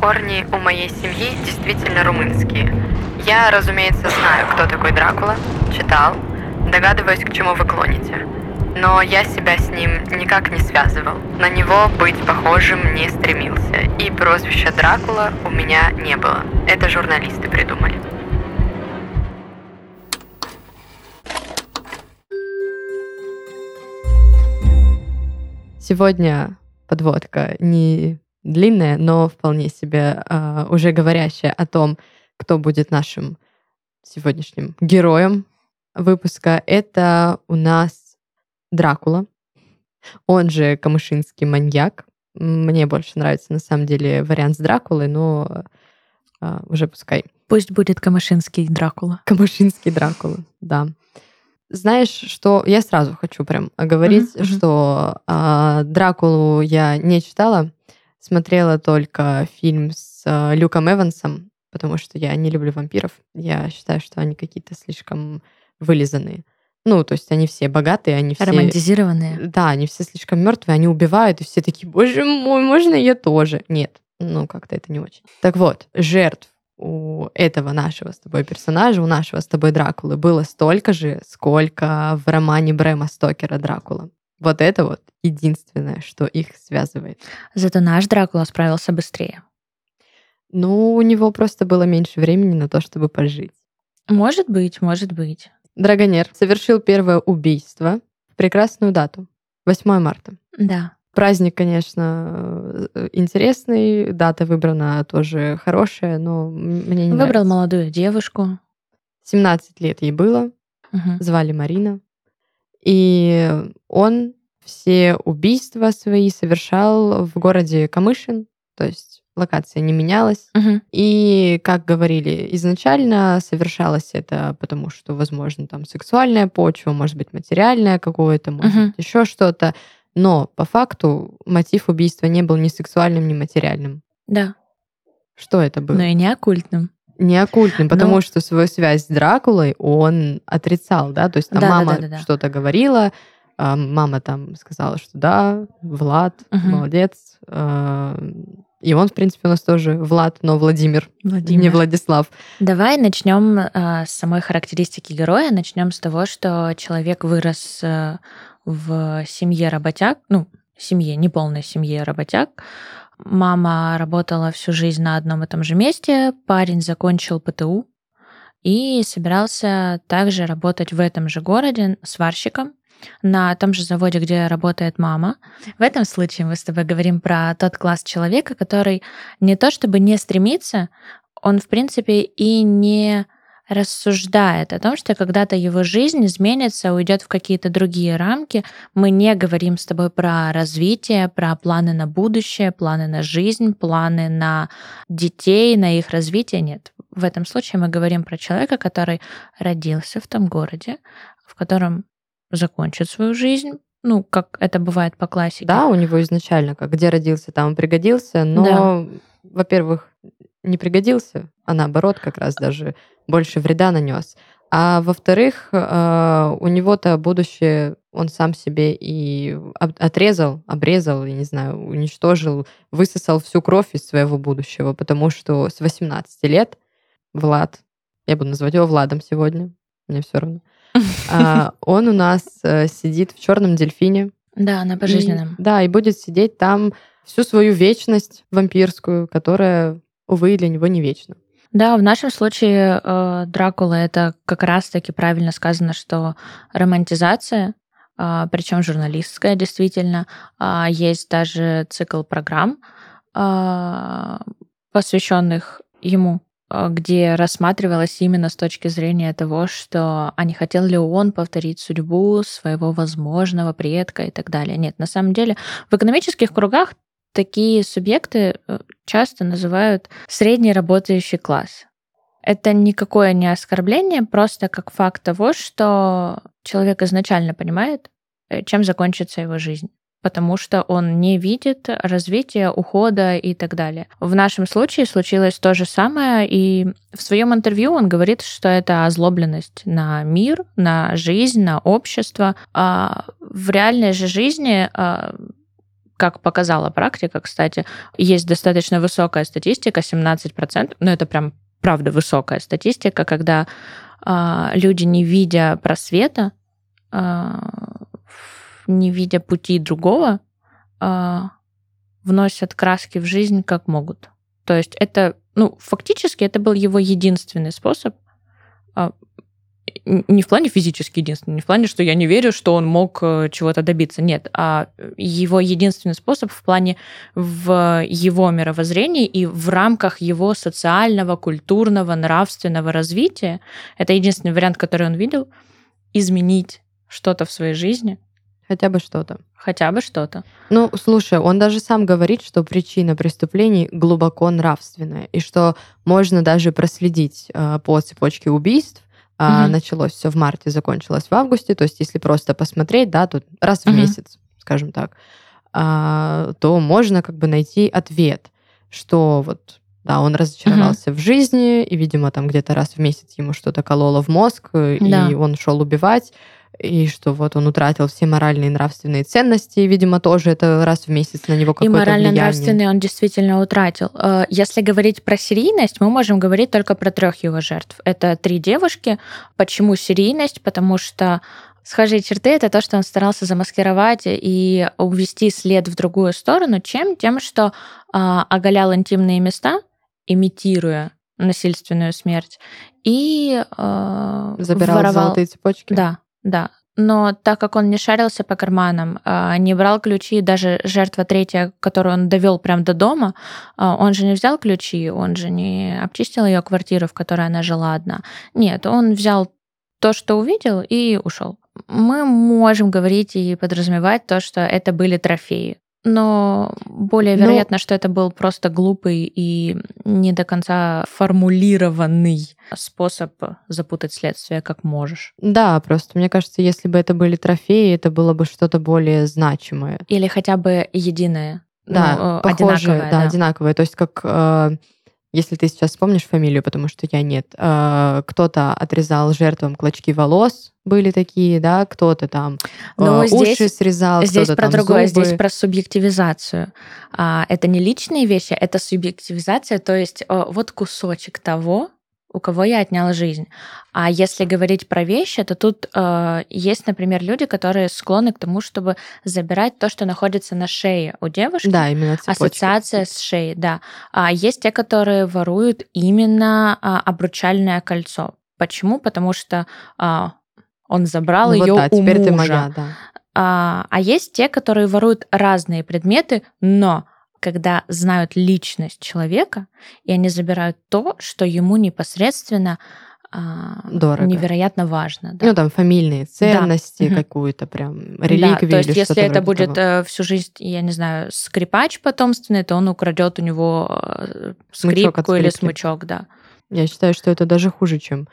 Корни у моей семьи действительно румынские. Я, разумеется, знаю, кто такой Дракула, читал, догадываюсь, к чему вы клоните. Но я себя с ним никак не связывал. На него быть похожим не стремился. И прозвища Дракула у меня не было. Это журналисты придумали. Сегодня подводка не длинная, но вполне себе э, уже говорящая о том, кто будет нашим сегодняшним героем выпуска. Это у нас Дракула, он же Камышинский маньяк. Мне больше нравится на самом деле вариант с Дракулой, но э, уже пускай. Пусть будет Камышинский Дракула. Камышинский Дракула, да. Знаешь, что я сразу хочу прям оговорить, mm-hmm. что э, Дракулу я не читала, смотрела только фильм с э, Люком Эвансом, потому что я не люблю вампиров. Я считаю, что они какие-то слишком вылизанные. Ну, то есть они все богатые, они все... Романтизированные. Да, они все слишком мертвые, они убивают, и все такие, боже мой, можно я тоже? Нет, ну, как-то это не очень. Так вот, жертв у этого нашего с тобой персонажа, у нашего с тобой Дракулы было столько же, сколько в романе Брэма Стокера Дракула. Вот это вот единственное, что их связывает. Зато наш Дракула справился быстрее. Ну, у него просто было меньше времени на то, чтобы пожить. Может быть, может быть. Драгонер совершил первое убийство в прекрасную дату. 8 марта. Да. Праздник, конечно, э, интересный, дата выбрана тоже хорошая, но мне не Выбрал нравится. молодую девушку. 17 лет ей было, угу. звали Марина. И он все убийства свои совершал в городе Камышин, то есть локация не менялась. Угу. И, как говорили изначально, совершалось это потому, что, возможно, там сексуальная почва, может быть, материальное какое-то, может Мгм. быть, еще что-то. Но по факту мотив убийства не был ни сексуальным, ни материальным. Да. Что это было? Но и не оккультным. Не оккультным, потому Но- что свою связь с Дракулой он отрицал, да, то есть там Да, да, мама да, да, да. что-то говорила, а мама там сказала, что да, Влад, Мгм. молодец, а, и он, в принципе, у нас тоже Влад, но Владимир, не Владимир. Владислав. Давай начнем э, с самой характеристики героя. Начнем с того, что человек вырос э, в семье работяг, ну, семье, неполной семье работяг. Мама работала всю жизнь на одном и том же месте, парень закончил ПТУ и собирался также работать в этом же городе сварщиком на том же заводе, где работает мама. В этом случае мы с тобой говорим про тот класс человека, который не то чтобы не стремится, он, в принципе, и не рассуждает о том, что когда-то его жизнь изменится, уйдет в какие-то другие рамки. Мы не говорим с тобой про развитие, про планы на будущее, планы на жизнь, планы на детей, на их развитие. Нет. В этом случае мы говорим про человека, который родился в том городе, в котором закончит свою жизнь, ну, как это бывает по классике. Да, у него изначально, как где родился, там пригодился, но, во-первых, не пригодился, а наоборот, как раз даже больше вреда нанес. А во-вторых, э, у него-то будущее он сам себе и отрезал, обрезал, я не знаю, уничтожил, высосал всю кровь из своего будущего, потому что с 18 лет Влад, я буду называть его Владом сегодня, мне все равно, он у нас э, сидит в черном дельфине, Да, на и- пожизненном. да, и будет сидеть там всю свою вечность вампирскую, которая, увы, для него не вечна. Да, в нашем случае э, Дракула это как раз-таки правильно сказано, что романтизация, причем журналистская действительно. А, Есть даже цикл программ, а, посвященных ему, а, где рассматривалось именно с точки зрения того, что а не хотел ли он повторить судьбу своего возможного предка и так далее. Нет, на самом деле в экономических кругах такие субъекты э, часто называют средний работающий класс. Это никакое не оскорбление, просто как факт того, что человек изначально понимает, э, чем закончится его жизнь потому что он не видит развития, ухода и так далее. В нашем случае случилось то же самое, и в своем интервью он говорит, что это озлобленность на мир, на жизнь, на общество. А в реальной же жизни а, как показала практика, кстати, есть достаточно высокая статистика, 17%, но это прям правда высокая статистика, когда а, люди, не видя просвета, а, не видя пути другого, а, вносят краски в жизнь как могут. То есть это, ну, фактически это был его единственный способ а, не в плане физически единственный, не в плане, что я не верю, что он мог э, чего-то добиться. Нет, а его единственный способ в плане в его мировоззрении и в рамках его социального, культурного, нравственного развития. Это единственный вариант, который он видел, изменить что-то в своей жизни, Хотя бы что-то. Хотя бы что-то. Ну, слушай, он даже сам говорит, что причина преступлений глубоко нравственная, и что можно даже проследить э, по цепочке убийств. Э, угу. Началось все в марте, закончилось в августе. То есть, если просто посмотреть, да, тут раз в угу. месяц, скажем так, э, то можно как бы найти ответ, что вот да, он разочаровался угу. в жизни, и, видимо, там где-то раз в месяц ему что-то кололо в мозг, да. и он шел убивать и что вот он утратил все моральные и нравственные ценности, видимо, тоже это раз в месяц на него какое-то И морально-нравственные он действительно утратил. Э, если говорить про серийность, мы можем говорить только про трех его жертв. Это три девушки. Почему серийность? Потому что схожие черты это то, что он старался замаскировать и увести след в другую сторону. Чем? Тем, что а, оголял интимные места, имитируя насильственную смерть, и э, забирал воровал... золотые цепочки. Да, да. Но так как он не шарился по карманам, а, не брал ключи, даже жертва третья, которую он довел прямо до дома, а, он же не взял ключи, он же не обчистил ее квартиру, в которой она жила одна. Нет, он взял то, что увидел, и ушел. Мы можем говорить и подразумевать то, что это были трофеи но более вероятно, но... что это был просто глупый и не до конца формулированный способ запутать следствие, как можешь. Да, просто мне кажется, если бы это были трофеи, это было бы что-то более значимое. Или хотя бы единое. Да, ну, похожее, одинаковое, да, да, одинаковое. То есть как э, если ты сейчас вспомнишь фамилию, потому что я нет, э, кто-то отрезал жертвам клочки волос, были такие, да, кто-то там э, Но уши здесь, срезал, Здесь про другое, зубы. здесь про субъективизацию. А, это не личные вещи, это субъективизация, то есть вот кусочек того, у кого я отняла жизнь. А если говорить про вещи, то тут э, есть, например, люди, которые склонны к тому, чтобы забирать то, что находится на шее у девушки. Да, именно цепочка. Ассоциация с шеей, да. А есть те, которые воруют именно а, обручальное кольцо. Почему? Потому что а, он забрал ну, ее вот да, у теперь мужа. Ты моя, да. А, а есть те, которые воруют разные предметы, но когда знают личность человека, и они забирают то, что ему непосредственно а, Дорого. невероятно важно. Да. Ну, там фамильные ценности, да. какую-то прям реликвию. Да, то есть, если это будет того. Э, всю жизнь, я не знаю, скрипач потомственный, то он украдет у него э, скрипку или смычок, да. Я считаю, что это даже хуже, чем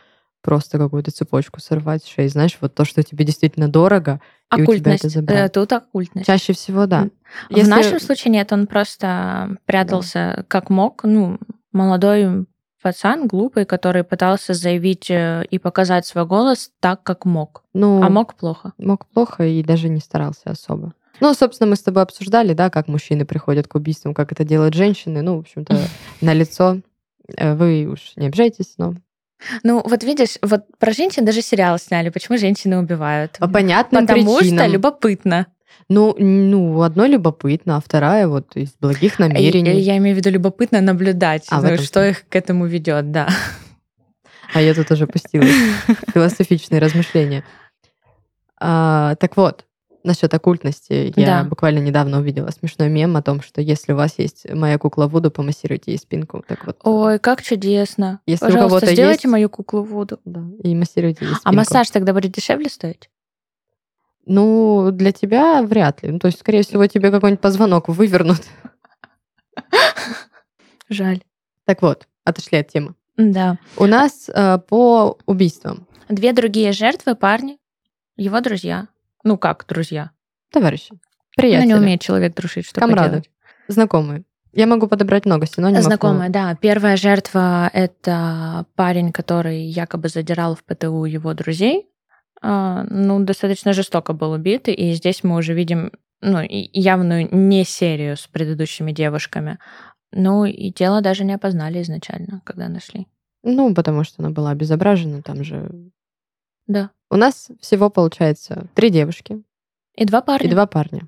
просто какую-то цепочку сорвать шеи. Знаешь, вот то, что тебе действительно дорого, оккультность. и у тебя это забрать. Тут оккультность. Чаще всего, да. В Если... нашем случае нет, он просто прятался да. как мог. Ну, молодой пацан, глупый, который пытался заявить э, и показать свой голос так, как мог. Ну, а мог плохо. Мог плохо и даже не старался особо. Ну, собственно, мы с тобой обсуждали, да, как мужчины приходят к убийствам, как это делают женщины. Ну, в общем-то, на лицо. Э, вы уж не обижайтесь, но ну, вот видишь, вот про женщин даже сериал сняли, почему женщины убивают. По понятным Потому причинам. что любопытно. Ну, ну, одно любопытно, а вторая вот из благих намерений. Я, я имею в виду любопытно наблюдать, а, ну, что их к этому ведет, да. А я тут уже пустилась. Философичные размышления. А, так вот, насчет оккультности. Я да. буквально недавно увидела смешной мем о том, что если у вас есть моя кукла Вуду, помассируйте ей спинку. Так вот. Ой, как чудесно. Если Пожалуйста, у кого-то сделайте есть... мою куклу Вуду. Да, и массируйте ей а спинку. А массаж тогда будет дешевле стоить? Ну, для тебя вряд ли. Ну, то есть, скорее всего, тебе какой-нибудь позвонок вывернут. Жаль. Так вот, отошли от темы. Да. У нас э, по убийствам. Две другие жертвы парни, его друзья. Ну как друзья? Товарищи. Ну, Приятели. не умеет человек дружить, что Камрады. поделать. Знакомые. Я могу подобрать много синонимов. но- Знакомая, да. Первая жертва — это парень, который якобы задирал в ПТУ его друзей. А, Ну, достаточно жестоко был убит, и здесь мы уже видим ну, явную не серию с предыдущими девушками. Ну, и тело даже не опознали изначально, когда нашли. Ну, потому что она была обезображена, там же... Да. У нас всего, получается, три девушки И два парня. и два парня.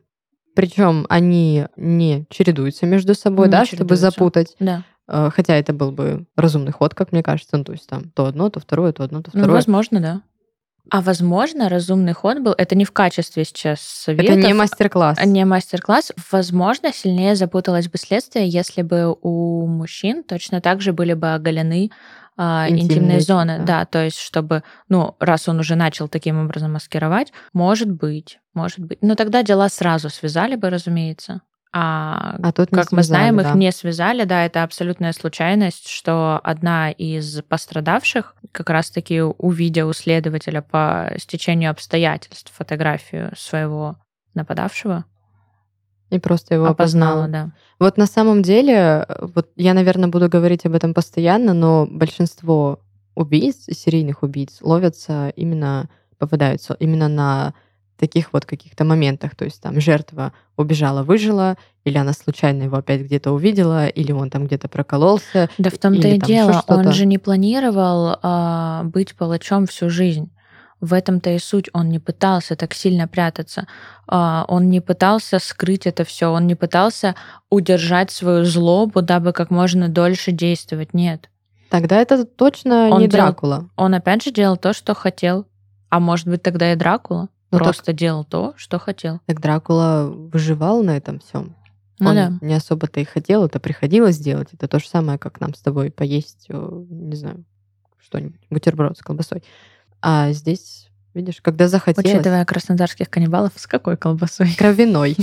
Причем они не чередуются между собой, Не да, чтобы чередуются. запутать. Да. Э, Хотя это был бы разумный ход, как мне кажется. Ну, то есть там то одно, то второе, то одно, то Ну, второе. возможно, да. А возможно, разумный ход был, это не в качестве сейчас советов, это не мастер-класс. не мастер-класс. Возможно, сильнее запуталось бы следствие, если бы у мужчин точно так же были бы оголены а, интимные эти, зоны. да. Да. то есть чтобы, ну, раз он уже начал таким образом маскировать, может быть, может быть. Но тогда дела сразу связали бы, разумеется. А А тут как мы знаем, связали, их да. не связали, да, это абсолютная случайность, что одна из пострадавших, как раз-таки увидя у следователя по стечению обстоятельств фотографию своего нападавшего, И просто его опознала, опознала. да. Вот на самом деле, э, вот я, наверное, буду говорить об этом постоянно, но большинство убийц, серийных убийц, ловятся именно, попадаются именно на таких вот каких-то моментах. То есть там жертва убежала, выжила, или она случайно его опять где-то увидела, или он там где-то прокололся. Да в том-то и дело, он же не планировал а, быть палачом всю жизнь. В этом-то и суть. Он не пытался так сильно прятаться. А, он не пытался скрыть это все. Он не пытался удержать свою злобу, дабы как можно дольше действовать. Нет. Тогда это точно Он не делал- Дракула. Он опять же делал то, что хотел. А может быть, тогда и Дракула Ну, просто делал то, что хотел. Так Дракула выживал на этом всем. Ну он да. не особо-то и хотел, это приходилось делать. Это то же самое, как нам с тобой поесть, э, не знаю, что-нибудь, бутерброд с колбасой. А здесь, видишь, когда захотелось... Учитывая краснодарских каннибалов, с какой колбасой? Кровяной.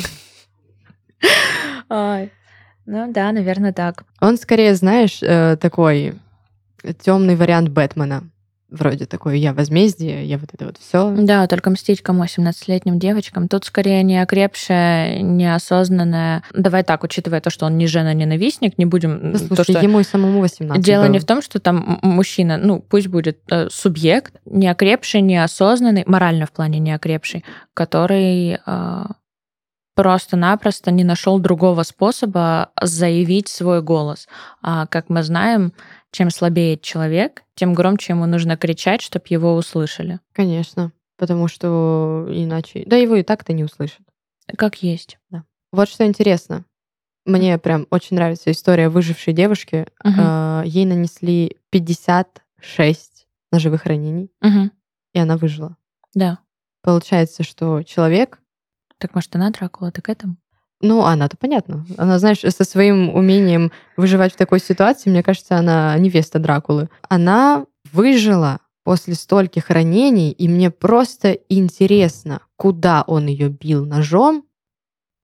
Ну да, наверное, так. Он скорее, знаешь, э, такой темный вариант Бэтмена. Вроде такой, я возмездие, я вот это вот все. Да, только мстить кому 17-летним девочкам. Тут скорее не окрепшая, неосознанная. Давай так, учитывая то, что он не жена-ненавистник, не будем... Да, то, слушай, что... ему и самому 18 Дело было. не в том, что там мужчина, ну, пусть будет э, субъект, неокрепший, неосознанный, морально в плане неокрепший, который э, просто-напросто не нашел другого способа заявить свой голос. А как мы знаем, чем слабее человек, тем громче ему нужно кричать, чтобы его услышали. Конечно. Потому что иначе... Да его и так-то не услышат. Как есть. Вот что интересно. Мне прям очень нравится история выжившей девушки. Э, Ей нанесли 56 ножевых ранений, Мгм. и она выжила. Да. Получается, что человек Так может она Дракула, так этому? Ну, она-то понятно. Она, знаешь, со своим умением выживать в такой ситуации, мне кажется, она невеста Дракулы. Она выжила после стольких ранений, и мне просто интересно, куда он ее бил ножом,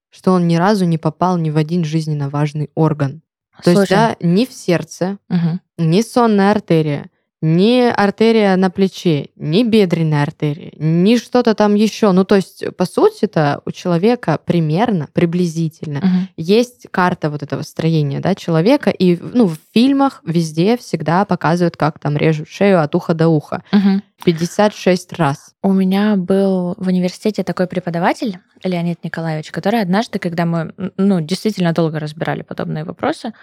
что он ни разу не попал ни в один жизненно важный орган. То есть, да, ни в сердце, мгм. ни сонная артерия, ни артерия на плече, ни бедренная артерия, ни что-то там еще. Ну, то есть, по сути-то, у человека примерно, приблизительно, Мгм. есть карта вот этого строения да, человека, и ну, в фильмах везде всегда показывают, как там режут шею от уха до уха. Мгм. 56 раз. У меня был в университете такой преподаватель, Леонид Николаевич, который однажды, когда мы ну, действительно долго разбирали подобные вопросы,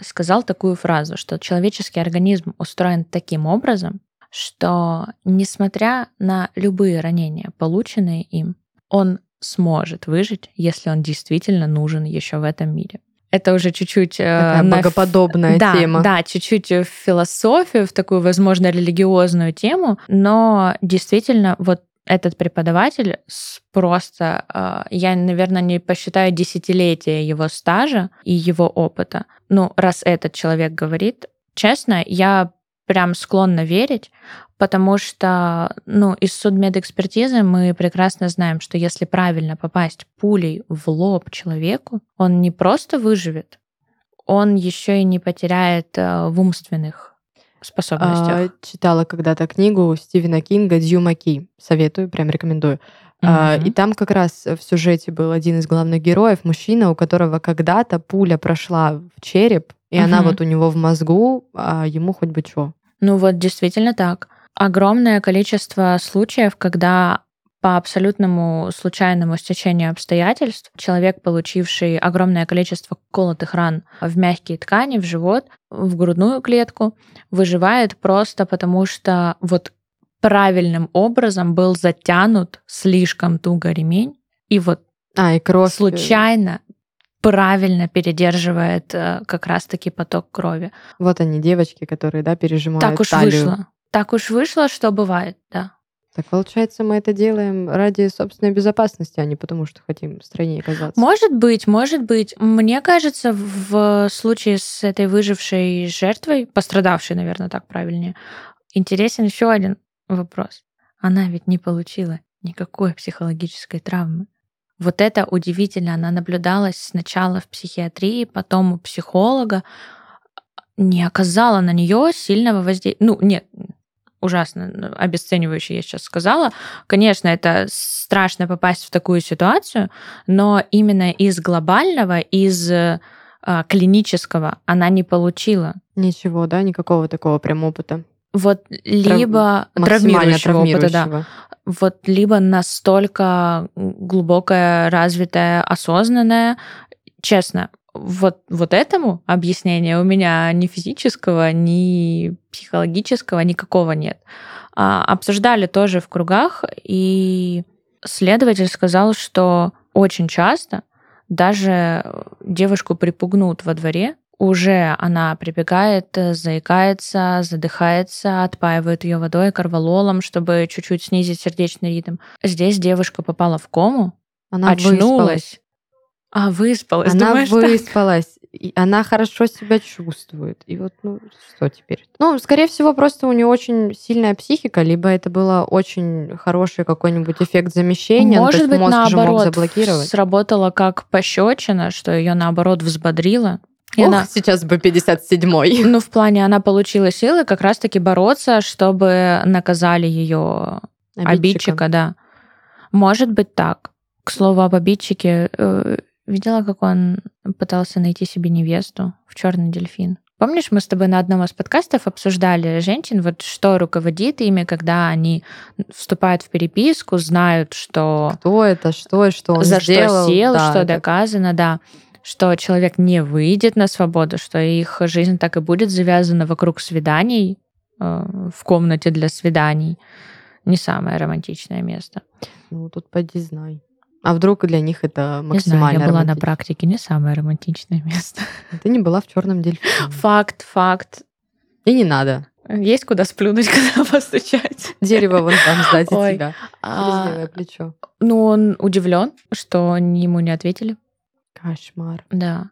сказал такую фразу, что человеческий организм устроен таким образом, что несмотря на любые ранения, полученные им, он сможет выжить, если он действительно нужен еще в этом мире. Это уже чуть-чуть э, Такая на богоподобная да, тема. Да, чуть-чуть в философию, в такую, возможно, религиозную тему, но действительно вот этот преподаватель с просто, э, я, наверное, не посчитаю десятилетия его стажа и его опыта. Ну, раз этот человек говорит, честно, я прям склонна верить, потому что, ну, из судмедэкспертизы мы прекрасно знаем, что если правильно попасть пулей в лоб человеку, он не просто выживет, он еще и не потеряет э, в умственных способностях. А, читала когда-то книгу Стивена Кинга «Дью Маки». Советую, прям рекомендую. Mm-hmm. И там как раз в сюжете был один из главных героев, мужчина, у которого когда-то пуля прошла в череп, и mm-hmm. она вот у него в мозгу, а ему хоть бы что. Ну вот действительно так. Огромное количество случаев, когда по абсолютному случайному стечению обстоятельств человек, получивший огромное количество колотых ран в мягкие ткани, в живот, в грудную клетку, выживает просто потому, что вот правильным образом был затянут слишком туго ремень, и вот а, и кровь. Э, случайно правильно передерживает э, как раз-таки поток крови. Вот они, девочки, которые, да, пережимают Так уж талию. вышло. Так уж вышло, что бывает, да. Так получается, мы это делаем ради собственной безопасности, а не потому, что хотим стройнее казаться. Может быть, может быть. Мне кажется, в случае с этой выжившей жертвой, пострадавшей, наверное, так правильнее, интересен еще один вопрос. Она ведь не получила никакой психологической травмы. Вот это удивительно. Она наблюдалась сначала в психиатрии, потом у психолога. Не оказала на нее сильного воздействия. Ну, нет, ужасно ну, обесценивающе я сейчас сказала. Конечно, это страшно попасть в такую ситуацию, но именно из глобального, из э, клинического она не получила. Ничего, да, никакого такого прям опыта. Вот либо Трав... травмирующего, опыта, да. Вот либо настолько глубокое, развитое, осознанное, честно, вот, вот этому объяснения у меня ни физического, ни психологического никакого нет. А, обсуждали тоже в кругах, и следователь сказал, что очень часто даже девушку припугнут во дворе, уже она прибегает, заикается, задыхается, отпаивает ее водой, карвалолом, чтобы чуть-чуть снизить сердечный ритм. Здесь девушка попала в кому, она очнулась, выспалась. А, выспалась. Она Думаешь, выспалась. И она хорошо себя чувствует. И вот, ну, что теперь? Ну, скорее всего, просто у нее очень сильная психика, либо это было очень хороший какой-нибудь эффект замещения. Может ну, быть, мозг наоборот, мог заблокировать. сработала как пощечина, что ее наоборот взбодрило. И Ох, она... сейчас бы 57-й. Ну, в плане, она получила силы как раз-таки бороться, чтобы наказали ее обидчика. обидчика, да. Может быть так. К слову об обидчике, э, Видела, как он пытался найти себе невесту в черный дельфин. Помнишь, мы с тобой на одном из подкастов обсуждали женщин, вот что руководит ими, когда они вступают в переписку, знают, что... Кто это, что, что он За сделал. что сел, да, что это... доказано, да. Что человек не выйдет на свободу, что их жизнь так и будет завязана вокруг свиданий э, в комнате для свиданий. Не самое романтичное место. Ну, тут поди знай. А вдруг для них это максимально Не знаю, я была на практике не самое романтичное место. Ты не была в черном дельфине. Факт, факт. И не надо. Есть куда сплюнуть, куда постучать. Дерево вон там сзади тебя. А... плечо. Ну, он удивлен, что ему не ответили. Кошмар. Да.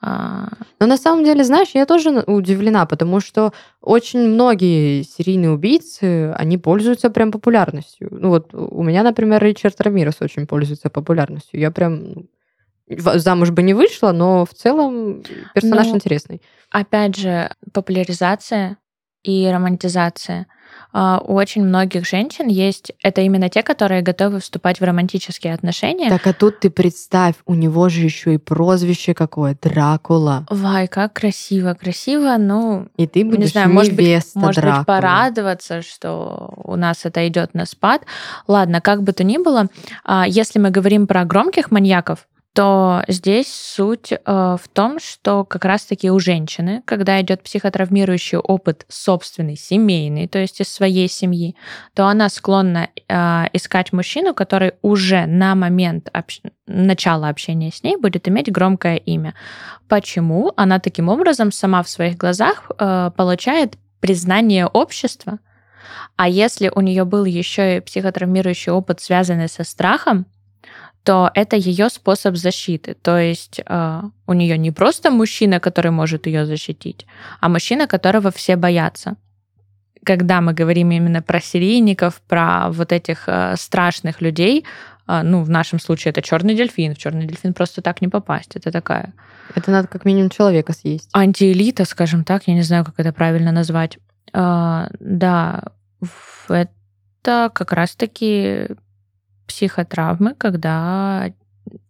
А... Но на самом деле, знаешь, я тоже удивлена, потому что очень многие серийные убийцы, они пользуются прям популярностью. Ну вот у меня, например, Ричард Рамирес очень пользуется популярностью. Я прям замуж бы не вышла, но в целом персонаж ну, интересный. Опять же, популяризация и романтизация – у очень многих женщин есть, это именно те, которые готовы вступать в романтические отношения. Так а тут ты представь, у него же еще и прозвище какое, Дракула. Вай, как красиво, красиво, ну... И ты будешь не знаю, может быть, может быть, порадоваться, что у нас это идет на спад. Ладно, как бы то ни было, а, если мы говорим про громких маньяков, то здесь суть э, в том, что как раз-таки у женщины, когда идет психотравмирующий опыт собственный, семейный, то есть из своей семьи, то она склонна э, искать мужчину, который уже на момент общ... начала общения с ней будет иметь громкое имя. Почему? Она таким образом сама в своих глазах э, получает признание общества. А если у нее был еще и психотравмирующий опыт, связанный со страхом, то это ее способ защиты. То есть э, у нее не просто мужчина, который может ее защитить, а мужчина, которого все боятся. когда мы говорим именно про серийников, про вот этих э, страшных людей, э, ну, в нашем случае это черный дельфин. В черный дельфин просто так не попасть. Это такая... Это надо как минимум человека съесть. Антиэлита, скажем так, я не знаю, как это правильно назвать. Э, да, это как раз-таки психотравмы, когда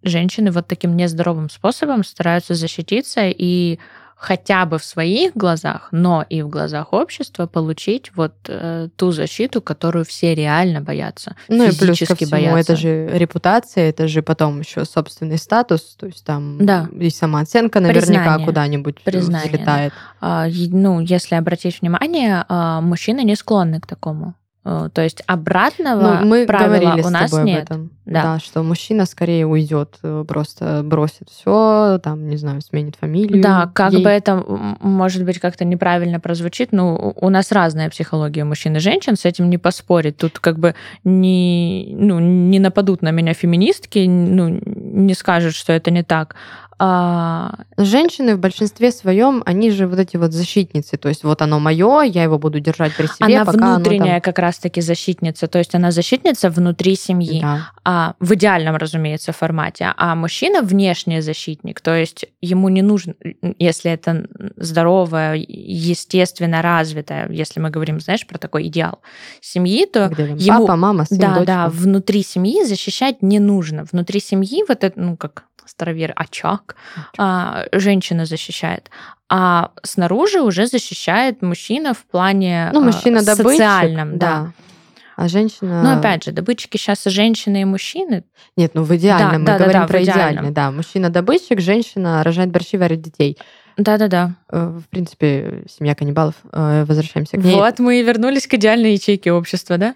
женщины вот таким нездоровым способом стараются защититься и хотя бы в своих глазах, но и в глазах общества получить вот э, ту защиту, которую все реально боятся, ну и плюс ко всему, боятся. Это же репутация, это же потом еще собственный статус, то есть там да. и самооценка наверняка куда-нибудь Признание, взлетает. Да. А, ну, если обратить внимание, а, мужчины не склонны к такому. Э, то есть обратного ну, мы правила говорили у нас нет. Об этом. Да. да, что мужчина скорее уйдет, э, просто бросит все, там, не знаю, сменит фамилию. Да, как ей. бы это, может быть, как-то неправильно прозвучит, но у нас разная психология мужчин и женщин, с этим не поспорить. Тут как бы не, ну, не нападут на меня феминистки, ну, не скажут, что это не так. А... Женщины в большинстве своем, они же вот эти вот защитницы. То есть вот оно мое, я его буду держать при себе. Она пока внутренняя там... как раз-таки защитница. То есть она защитница внутри семьи. Да. А, в идеальном, разумеется, формате. А мужчина внешний защитник. То есть ему не нужно, если это здоровое, естественно развитое, если мы говорим, знаешь, про такой идеал семьи, то Где ему... Папа, мама, сын, Да, дочка. да, внутри семьи защищать не нужно. Внутри семьи вот это, ну как старовер очаг, а, женщина защищает. А снаружи уже защищает мужчина в плане ну, мужчина социальном. Да. да. А женщина... Ну, опять же, добытчики сейчас и женщины, и мужчины. Нет, ну в идеальном, да, мы да, говорим да, да, про идеальный. Да, мужчина-добытчик, женщина рожает борщи, варит детей. Да-да-да. Э, в принципе, семья каннибалов. Э, возвращаемся к ней. Вот мы и вернулись к идеальной ячейке общества, да?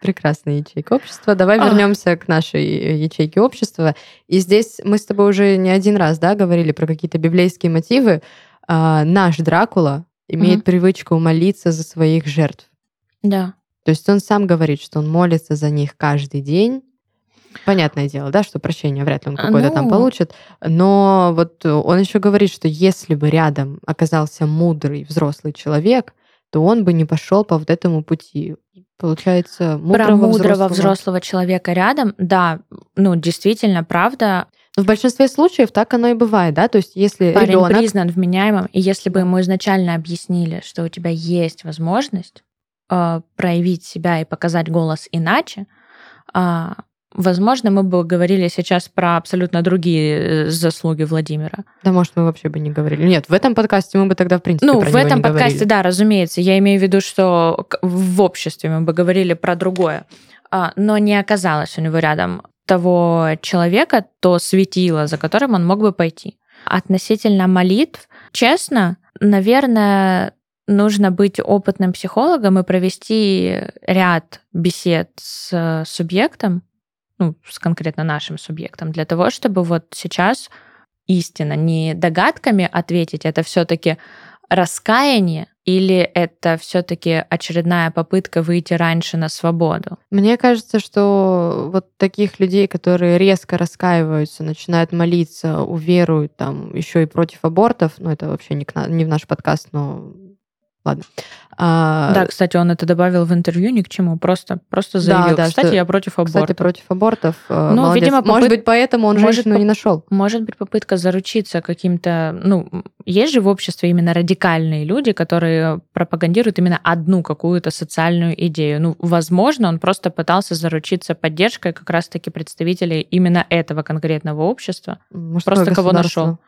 Прекрасная ячейка общества. Давай а. вернемся к нашей э, ячейке общества. И здесь мы с тобой уже не один раз, да, говорили про какие-то библейские мотивы. А, наш Дракула имеет угу. привычку молиться за своих жертв. Да. То есть он сам говорит, что он молится за них каждый день, Понятное дело, да, что прощение вряд ли он какое-то ну... там получит. Но вот он еще говорит, что если бы рядом оказался мудрый взрослый человек, то он бы не пошел по вот этому пути. Получается, мудрого, Про мудрого взрослого... взрослого человека рядом, да, ну, действительно, правда. Но в большинстве случаев так оно и бывает, да, то есть если Парень ребенок... признан вменяемым, и если бы ему изначально объяснили, что у тебя есть возможность э, проявить себя и показать голос иначе, э, Возможно, мы бы говорили сейчас про абсолютно другие э, заслуги Владимира. Да, может, мы вообще бы не говорили. Нет, в этом подкасте мы бы тогда, в принципе, Ну, в этом подкасте, говорили. да, разумеется. Я имею в виду, что в обществе мы бы говорили про другое. А, но не оказалось у него рядом того человека, то светило, за которым он мог бы пойти. Относительно молитв, честно, наверное, нужно быть опытным психологом и провести ряд бесед с субъектом, ну, с конкретно нашим субъектом, для того, чтобы вот сейчас истина не догадками ответить, это все-таки раскаяние или это все-таки очередная попытка выйти раньше на свободу? Мне кажется, что вот таких людей, которые резко раскаиваются, начинают молиться, уверуют там еще и против абортов, ну это вообще не, к не в наш подкаст, но Ладно. А... Да, кстати, он это добавил в интервью ни к чему, просто, просто заявил. Да, да, кстати, что, я против абортов. Кстати, против абортов. Э, ну, молодец. видимо, попыт... может быть, поэтому он может, женщину не нашел. Может быть, попытка заручиться каким-то... Ну, есть же в обществе именно радикальные люди, которые пропагандируют именно одну какую-то социальную идею. Ну, возможно, он просто пытался заручиться поддержкой как раз-таки представителей именно этого конкретного общества. Мужское просто кого нашел.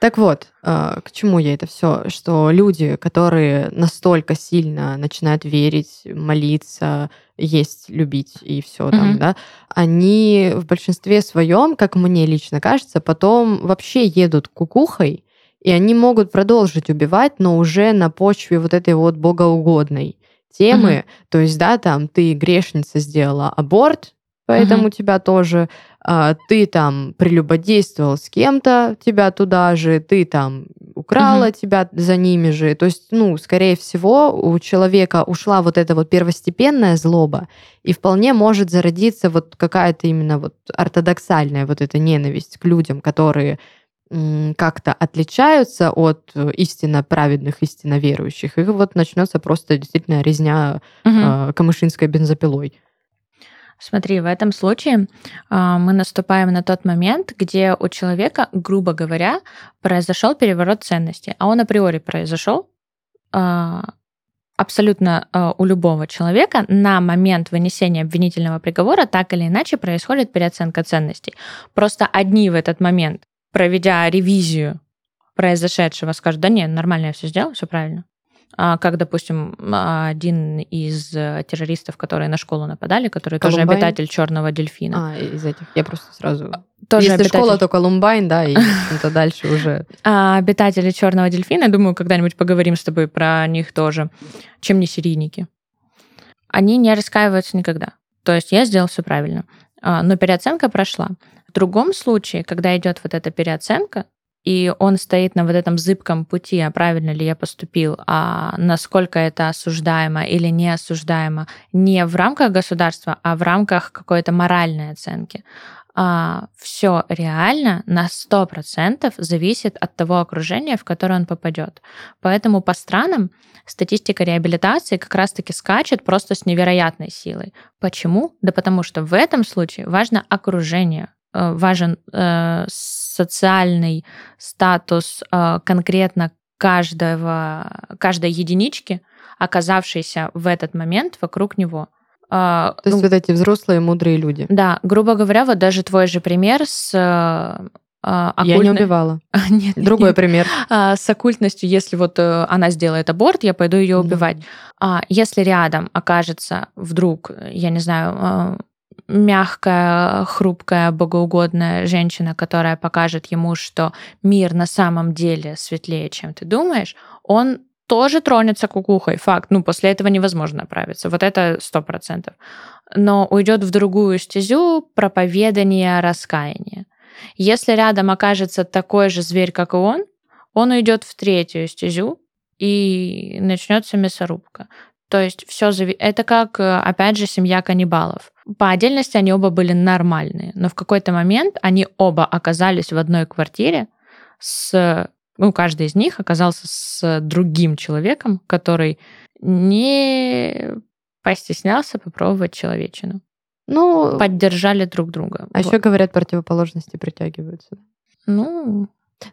Так вот, а, к чему я это все? Что люди, которые настолько сильно начинают верить, молиться, есть, любить и все там, mm-hmm. да, они в большинстве своем, как мне лично кажется, потом вообще едут кукухой, и они могут продолжить убивать, но уже на почве вот этой вот богоугодной темы. Mm-hmm. То есть, да, там ты грешница сделала аборт, поэтому mm-hmm. тебя тоже ты там прелюбодействовал с кем-то, тебя туда же, ты там украла угу. тебя за ними же. То есть, ну, скорее всего, у человека ушла вот эта вот первостепенная злоба, и вполне может зародиться вот какая-то именно вот ортодоксальная вот эта ненависть к людям, которые как-то отличаются от истинно праведных, истинно верующих, и вот начнется просто действительно резня угу. э, камышинской бензопилой. Смотри, в этом случае э, мы наступаем на тот момент, где у человека, грубо говоря, произошел переворот ценностей, а он априори произошел э, абсолютно э, у любого человека на момент вынесения обвинительного приговора так или иначе происходит переоценка ценностей. Просто одни в этот момент, проведя ревизию произошедшего, скажут, да нет, нормально я все сделал, все правильно. А, как, допустим, один из э, террористов, которые на школу нападали, который Колумбайн? тоже обитатель черного дельфина. А, из этих. Я просто сразу... Тоже Если обитатель... школа, то Колумбайн, да, и это дальше уже. А, обитатели черного дельфина, думаю, когда-нибудь поговорим с тобой про них тоже, чем не серийники. Они не раскаиваются никогда. То есть я сделал все правильно. А, но переоценка прошла. В другом случае, когда идет вот эта переоценка, и он стоит на вот этом зыбком пути, а правильно ли я поступил, а насколько это осуждаемо или не осуждаемо, не в рамках государства, а в рамках какой-то моральной оценки. А, все реально на 100% зависит от того окружения, в которое он попадет. Поэтому по странам статистика реабилитации как раз-таки скачет просто с невероятной силой. Почему? Да потому что в этом случае важно окружение, Э, важен э, социальный статус э, конкретно каждого, каждой единички, оказавшейся в этот момент вокруг него. То есть ну, вот эти взрослые мудрые люди. Да, грубо говоря, вот даже твой же пример с оккультной... Я не убивала. нет, Другой нет. пример. С оккультностью, если вот она сделает аборт, я пойду ее убивать. Mm. Если рядом окажется вдруг, я не знаю, мягкая, хрупкая, богоугодная женщина, которая покажет ему, что мир на самом деле светлее, чем ты думаешь, он тоже тронется кукухой. Факт. Ну, после этого невозможно оправиться. Вот это сто процентов. Но уйдет в другую стезю проповедания раскаяния. Если рядом окажется такой же зверь, как и он, он уйдет в третью стезю, и начнется мясорубка. То есть все зави... это как, э, опять же, семья каннибалов. По отдельности они оба были нормальные, но в какой-то момент они оба оказались в одной квартире с... Ну, каждый из них оказался с другим человеком, который не постеснялся попробовать человечину. Ну, поддержали друг друга. А вот. еще говорят, противоположности притягиваются. Ну,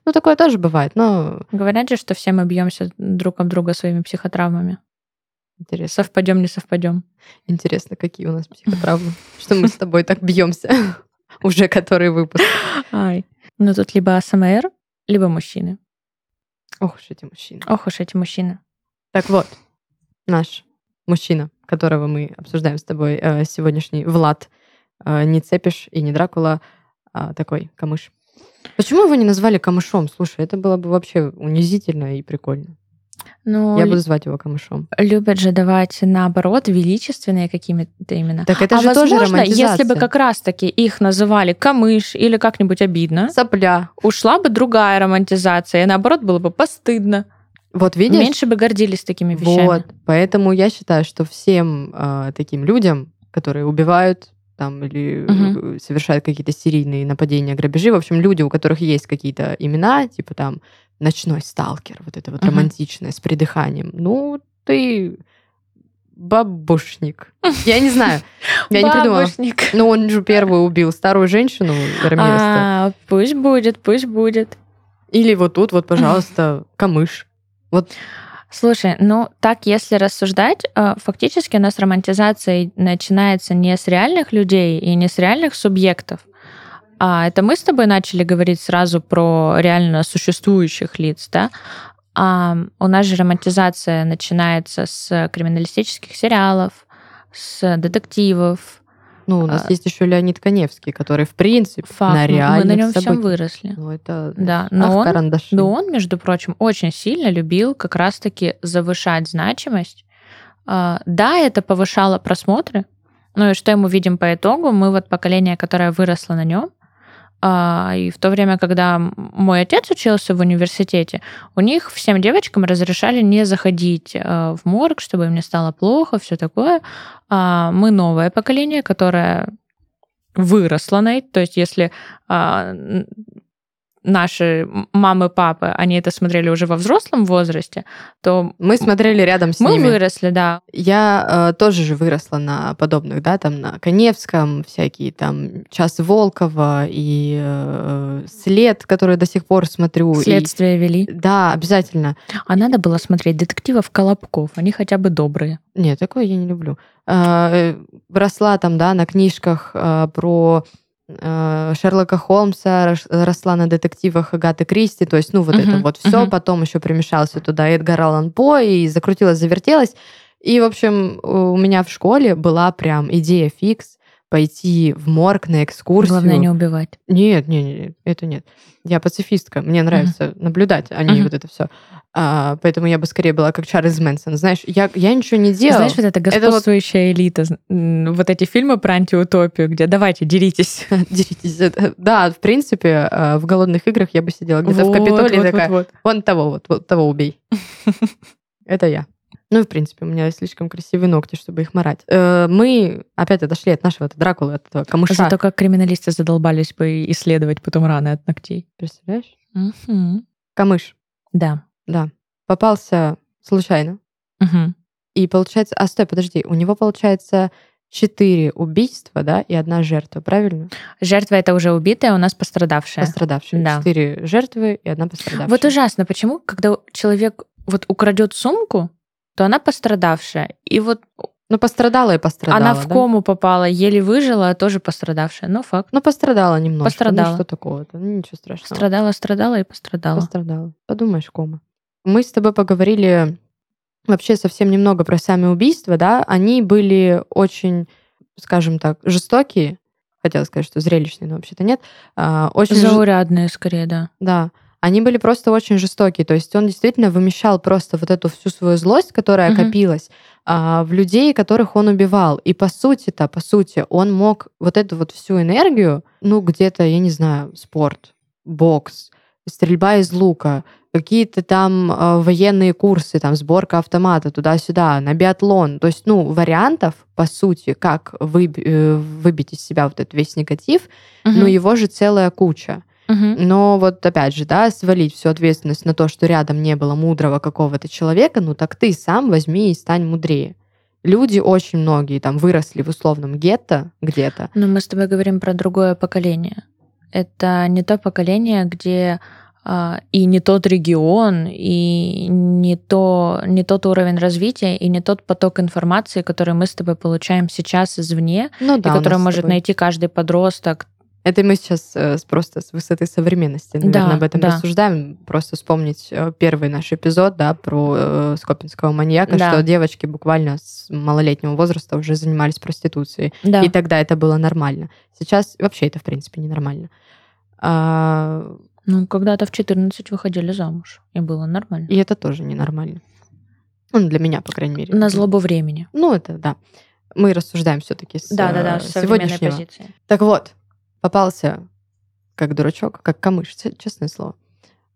ну такое тоже бывает, но говорят же, что все мы бьемся друг об друга своими психотравмами. Интересно. Совпадем, не совпадем. Интересно, какие у нас психотравмы. Что мы с тобой так бьемся уже который выпуск. Ай. Ну тут либо АСМР, либо мужчины. Ох уж эти мужчины. Ох уж эти мужчины. Так вот, наш мужчина, которого мы обсуждаем с тобой э, сегодняшний, Влад, э, не Цепиш и не Дракула, а такой камыш. Почему его не назвали камышом? Слушай, это было бы вообще унизительно и прикольно. Ну, Я буду звать его камышом. Любят же давать, наоборот, величественные какими-то имена. Так это а же возможно, тоже романтизация. если бы как раз-таки их называли камыш или как-нибудь обидно, сопля, ушла бы другая романтизация, и наоборот было бы постыдно. Вот видишь? Меньше бы гордились такими вещами. Вот, поэтому я считаю, что всем э, таким людям, которые убивают там или угу. совершают какие-то серийные нападения, грабежи, в общем, люди, у которых есть какие-то имена, типа там ночной сталкер, вот это вот uh-huh. романтичное, с придыханием. Ну, ты бабушник. Я не знаю. Я не придумала. Ну, он же первый убил старую женщину. А, пусть будет, пусть будет. Или вот тут вот, пожалуйста, камыш. Вот Слушай, ну так, если рассуждать, э, фактически у нас романтизация начинается не с реальных людей и не с реальных субъектов, а это мы с тобой начали говорить сразу про реально существующих лиц, да? А у нас же романтизация начинается с криминалистических сериалов, с детективов. Ну, у нас а, есть еще Леонид Коневский, который, в принципе, факт, на реальных Мы на нем всем выросли. Ну, это да, но ах, он, карандаши. но он, между прочим, очень сильно любил как раз-таки завышать значимость. А, да, это повышало просмотры, ну и что мы видим по итогу? Мы вот поколение, которое выросло на нем, и в то время, когда мой отец учился в университете, у них всем девочкам разрешали не заходить э, в морг, чтобы им не стало плохо, все такое. А мы новое поколение, которое выросло на это. То есть если а, наши мамы, папы, они это смотрели уже во взрослом возрасте, то мы смотрели рядом с мы ними. Мы выросли, да. Я э, тоже же выросла на подобных, да, там на Коневском, всякие там Час Волкова и э, След, который до сих пор смотрю. Следствие и... вели. Да, обязательно. А надо было смотреть детективов Колобков, они хотя бы добрые. Нет, такое я не люблю. Э, росла там, да, на книжках э, про э, Шерлока Холмса, росла на детективах Агаты Кристи, то есть, ну, вот uh-huh, это вот все, uh-huh. потом еще примешался туда Эдгар Аллан По, и закрутилась, завертелась. И, в общем, у меня в школе была прям идея фикс пойти в морг на экскурсию. Главное не убивать. Нет, нет, нет, это нет. Я пацифистка, мне нравится uh-huh. наблюдать, а не uh-huh. вот это все. А, поэтому я бы скорее была как Чарльз Мэнсон. Знаешь, я, я ничего не делала. Знаешь, вот эта господствующая это вот... элита, вот эти фильмы про антиутопию, где давайте, деритесь. деритесь. Да, в принципе, а, в «Голодных играх» я бы сидела где-то вот, в Капитолии вот, такая, вот, вот. вон того, вот, вот того убей. это я. Ну и, в принципе, у меня слишком красивые ногти, чтобы их морать. Э, мы опять отошли от нашего Дракулы, от этого камыша. Зато как криминалисты задолбались бы исследовать потом раны от ногтей. Представляешь? Угу. Камыш. Да. Да. Попался случайно. Угу. И получается... А, стой, подожди. У него, получается, четыре убийства, да, и одна жертва, правильно? Жертва это уже убитая, у нас пострадавшая. Пострадавшая. Да. Четыре жертвы и одна пострадавшая. Вот ужасно. Почему, когда человек вот украдет сумку, то она пострадавшая. И вот ну, пострадала и пострадала. Она в кому да? попала, еле выжила, тоже пострадавшая. Но факт. Ну, пострадала немножко. Пострадала. Ну, что такого-то? Ну, ничего страшного. Пострадала, страдала и пострадала. Пострадала. Подумаешь, кома. Мы с тобой поговорили вообще совсем немного про сами убийства, да. Они были очень, скажем так, жестокие. Хотела сказать, что зрелищные, но вообще-то нет. А, очень Заурядные, ж... скорее, да. Да они были просто очень жестокие. То есть он действительно вымещал просто вот эту всю свою злость, которая угу. копилась а, в людей, которых он убивал. И по сути-то, по сути, он мог вот эту вот всю энергию, ну, где-то, я не знаю, спорт, бокс, стрельба из лука, какие-то там э, военные курсы, там сборка автомата туда-сюда, на биатлон. То есть, ну, вариантов, по сути, как вы, э, выбить из себя вот этот весь негатив, угу. ну, его же целая куча. Угу. Но вот опять же, да, свалить всю ответственность на то, что рядом не было мудрого какого-то человека, ну так ты сам возьми и стань мудрее. Люди очень многие там выросли в условном гетто где-то. Но мы с тобой говорим про другое поколение. Это не то поколение, где а, и не тот регион, и не, то, не тот уровень развития, и не тот поток информации, который мы с тобой получаем сейчас извне, ну, да, и который может найти каждый подросток это мы сейчас э, просто с высоты современности, наверное, да, об этом да. рассуждаем. Просто вспомнить э, первый наш эпизод, да, про э, скопинского маньяка, да. что девочки буквально с малолетнего возраста уже занимались проституцией. Да. И тогда это было нормально. Сейчас вообще это, в принципе, ненормально. А... Ну, когда-то в 14 выходили замуж, и было нормально. И это тоже ненормально. Ну, для меня, по крайней мере. На злобу времени. Ну, это да. Мы рассуждаем все-таки с да, да, да, сегодняшнего. Позиции. Так вот, попался как дурачок, как камыш, честное слово.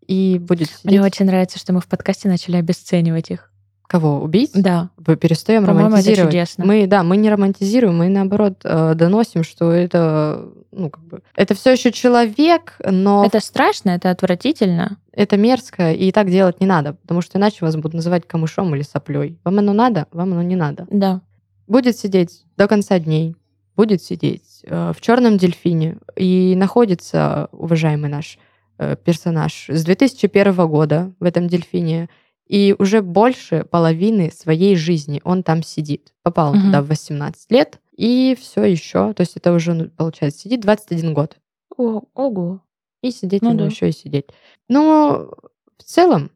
И будет сидеть... Мне очень нравится, что мы в подкасте начали обесценивать их. Кого? Убить? Да. Мы перестаем По-моему, романтизировать. Это чудесно. Мы, да, мы не романтизируем, мы наоборот э, доносим, что это, ну, как бы, это все еще человек, но... Это страшно, это отвратительно. Это мерзко, и так делать не надо, потому что иначе вас будут называть камышом или соплей. Вам оно надо, вам оно не надо. Да. Будет сидеть до конца дней, будет сидеть э, в черном дельфине и находится, уважаемый наш э, персонаж, с 2001 года в этом дельфине, и уже больше половины своей жизни он там сидит. Попал угу. туда в 18 лет, и все еще, то есть это уже, ну, получается, сидит 21 год. О, ого. И сидеть ну, ему да. еще и сидеть. Но в целом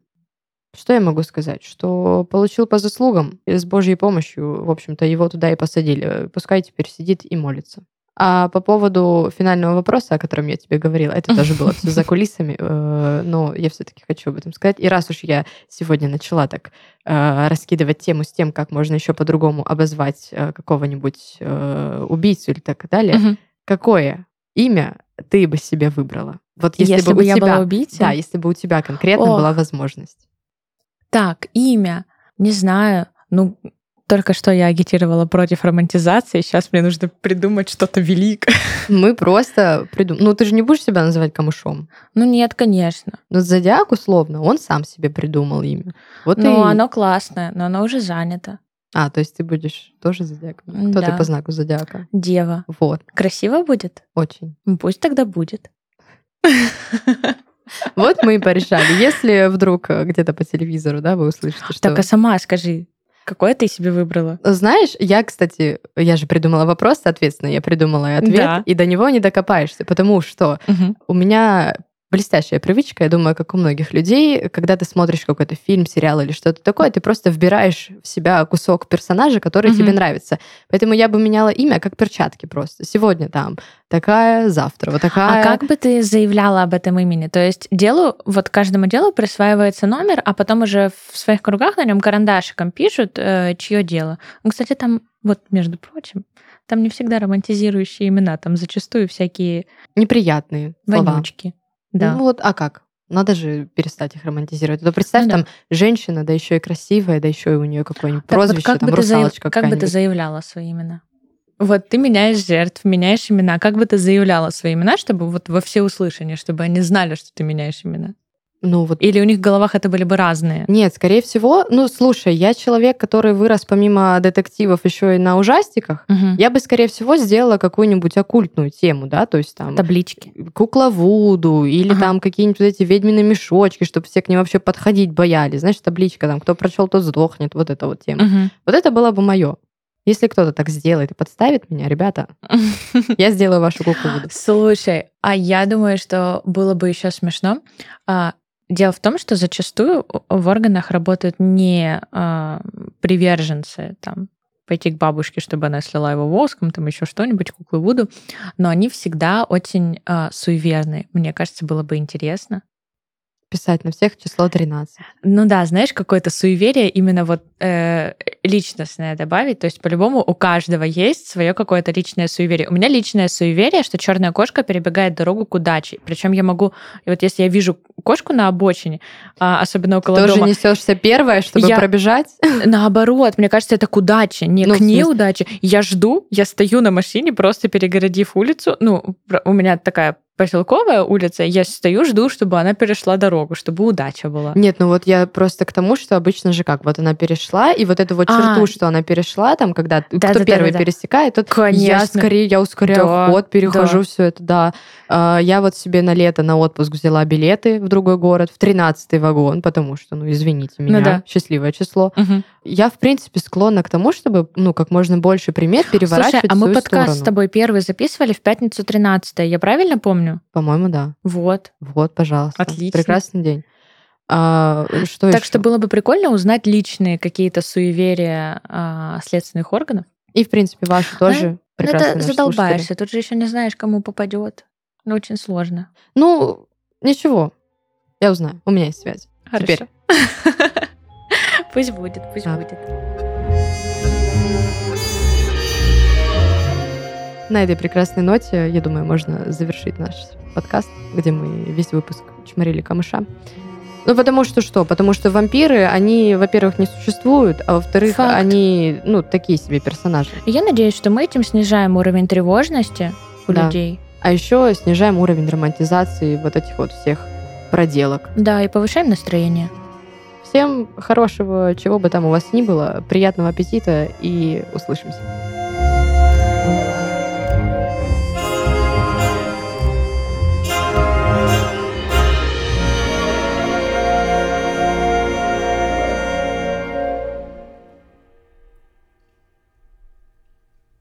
что я могу сказать? Что получил по заслугам, и с Божьей помощью, в общем-то, его туда и посадили. Пускай теперь сидит и молится. А по поводу финального вопроса, о котором я тебе говорила, это тоже было все за кулисами, э, но я все-таки хочу об этом сказать. И раз уж я сегодня начала так э, раскидывать тему с тем, как можно еще по-другому обозвать э, какого-нибудь убийцу или так далее, какое имя ты бы себе выбрала? Вот если, если бы, бы я тебя, была убийцей? Да, если бы у тебя конкретно Ох. была возможность. Так, имя. Не знаю. Ну, Только что я агитировала против романтизации, сейчас мне нужно придумать что-то великое. Мы просто придумали. Ну, ты же не будешь себя называть камышом? Ну, нет, конечно. Но зодиак, условно, он сам себе придумал имя. Вот ну, и... оно классное, но оно уже занято. А, то есть ты будешь тоже зодиаком? Кто да. ты по знаку зодиака? Дева. Вот. Красиво будет? Очень. Пусть тогда будет. Вот мы и порешали. Если вдруг где-то по телевизору, да, вы услышите, что... Так, а сама скажи, какое ты себе выбрала? Знаешь, я, кстати, я же придумала вопрос, соответственно, я придумала и ответ, да. и до него не докопаешься, потому что угу. у меня блестящая привычка, я думаю, как у многих людей, когда ты смотришь какой-то фильм, сериал или что-то такое, ты просто вбираешь в себя кусок персонажа, который mm-hmm. тебе нравится. Поэтому я бы меняла имя как перчатки просто. Сегодня там такая, завтра вот такая. А как бы ты заявляла об этом имени? То есть делу, вот каждому делу присваивается номер, а потом уже в своих кругах на нем карандашиком пишут, э, чье дело. Ну, кстати, там вот, между прочим, там не всегда романтизирующие имена, там зачастую всякие неприятные вонючки. Слова. Да. Ну вот, а как? Надо же перестать их романтизировать. А то представь, ну, там да. женщина, да еще и красивая, да еще и у нее какое-нибудь прозвище, вот как там бы русалочка Как бы ты заявляла свои имена? Вот ты меняешь жертв, меняешь имена. Как бы ты заявляла свои имена, чтобы вот во все услышания, чтобы они знали, что ты меняешь имена? Ну, вот. Или у них в головах это были бы разные? Нет, скорее всего, ну, слушай, я человек, который вырос помимо детективов еще и на ужастиках. Угу. Я бы, скорее всего, сделала какую-нибудь оккультную тему, да, то есть там... Таблички. Кукла Вуду, или ага. там какие-нибудь вот эти ведьмины мешочки, чтобы все к ним вообще подходить боялись. Знаешь, табличка там, кто прочел, тот сдохнет, вот эта вот тема. Угу. Вот это было бы мое. Если кто-то так сделает и подставит меня, ребята, я сделаю вашу куклу. Слушай, а я думаю, что было бы еще смешно, а, Дело в том, что зачастую в органах работают не э, приверженцы там пойти к бабушке, чтобы она слила его воском, там еще что-нибудь, куклы Вуду, но они всегда очень э, суеверны. Мне кажется, было бы интересно писать на всех число 13. Ну да, знаешь, какое-то суеверие именно вот э, личностное добавить. То есть по-любому у каждого есть свое какое-то личное суеверие. У меня личное суеверие, что черная кошка перебегает дорогу к удаче. Причем я могу, и вот если я вижу кошку на обочине, а, особенно около Тоже дома... несешься первое, чтобы я... пробежать? Наоборот, мне кажется, это к удаче, не ну, к неудаче. Я жду, я стою на машине, просто перегородив улицу. Ну, у меня такая поселковая улица, я стою, жду, чтобы она перешла дорогу, чтобы удача была. Нет, ну вот я просто к тому, что обычно же как, вот она перешла, и вот эту вот а, черту, что она перешла, там, когда да, кто да, первый да, да, пересекает, тот Конечно. я скорее, я ускоряю да, ход, перехожу да. все это, да. А, я вот себе на лето на отпуск взяла билеты в другой город, в 13-й вагон, потому что, ну, извините ну меня, ну, да. счастливое число. Угу. Я, в принципе, склонна к тому, чтобы, ну, как можно больше пример переворачивать Слушай, а мы подкаст сторону. с тобой первый записывали в пятницу 13 я правильно помню? По-моему, да. Вот. Вот, пожалуйста. Отлично. Прекрасный день. А, что так еще? что было бы прикольно узнать личные какие-то суеверия а, следственных органов. И, в принципе, ваши тоже. Ну, это задолбаешься. Слушатели. Тут же еще не знаешь, кому попадет. Ну, очень сложно. Ну, ничего. Я узнаю. У меня есть связь. Хорошо. Теперь. Пусть будет, пусть будет. На этой прекрасной ноте, я думаю, можно завершить наш подкаст, где мы весь выпуск чморили камыша. Ну, потому что что? Потому что вампиры, они, во-первых, не существуют, а во-вторых, Факт. они, ну, такие себе персонажи. Я надеюсь, что мы этим снижаем уровень тревожности у да. людей. А еще снижаем уровень романтизации вот этих вот всех проделок. Да, и повышаем настроение. Всем хорошего, чего бы там у вас ни было, приятного аппетита и услышимся.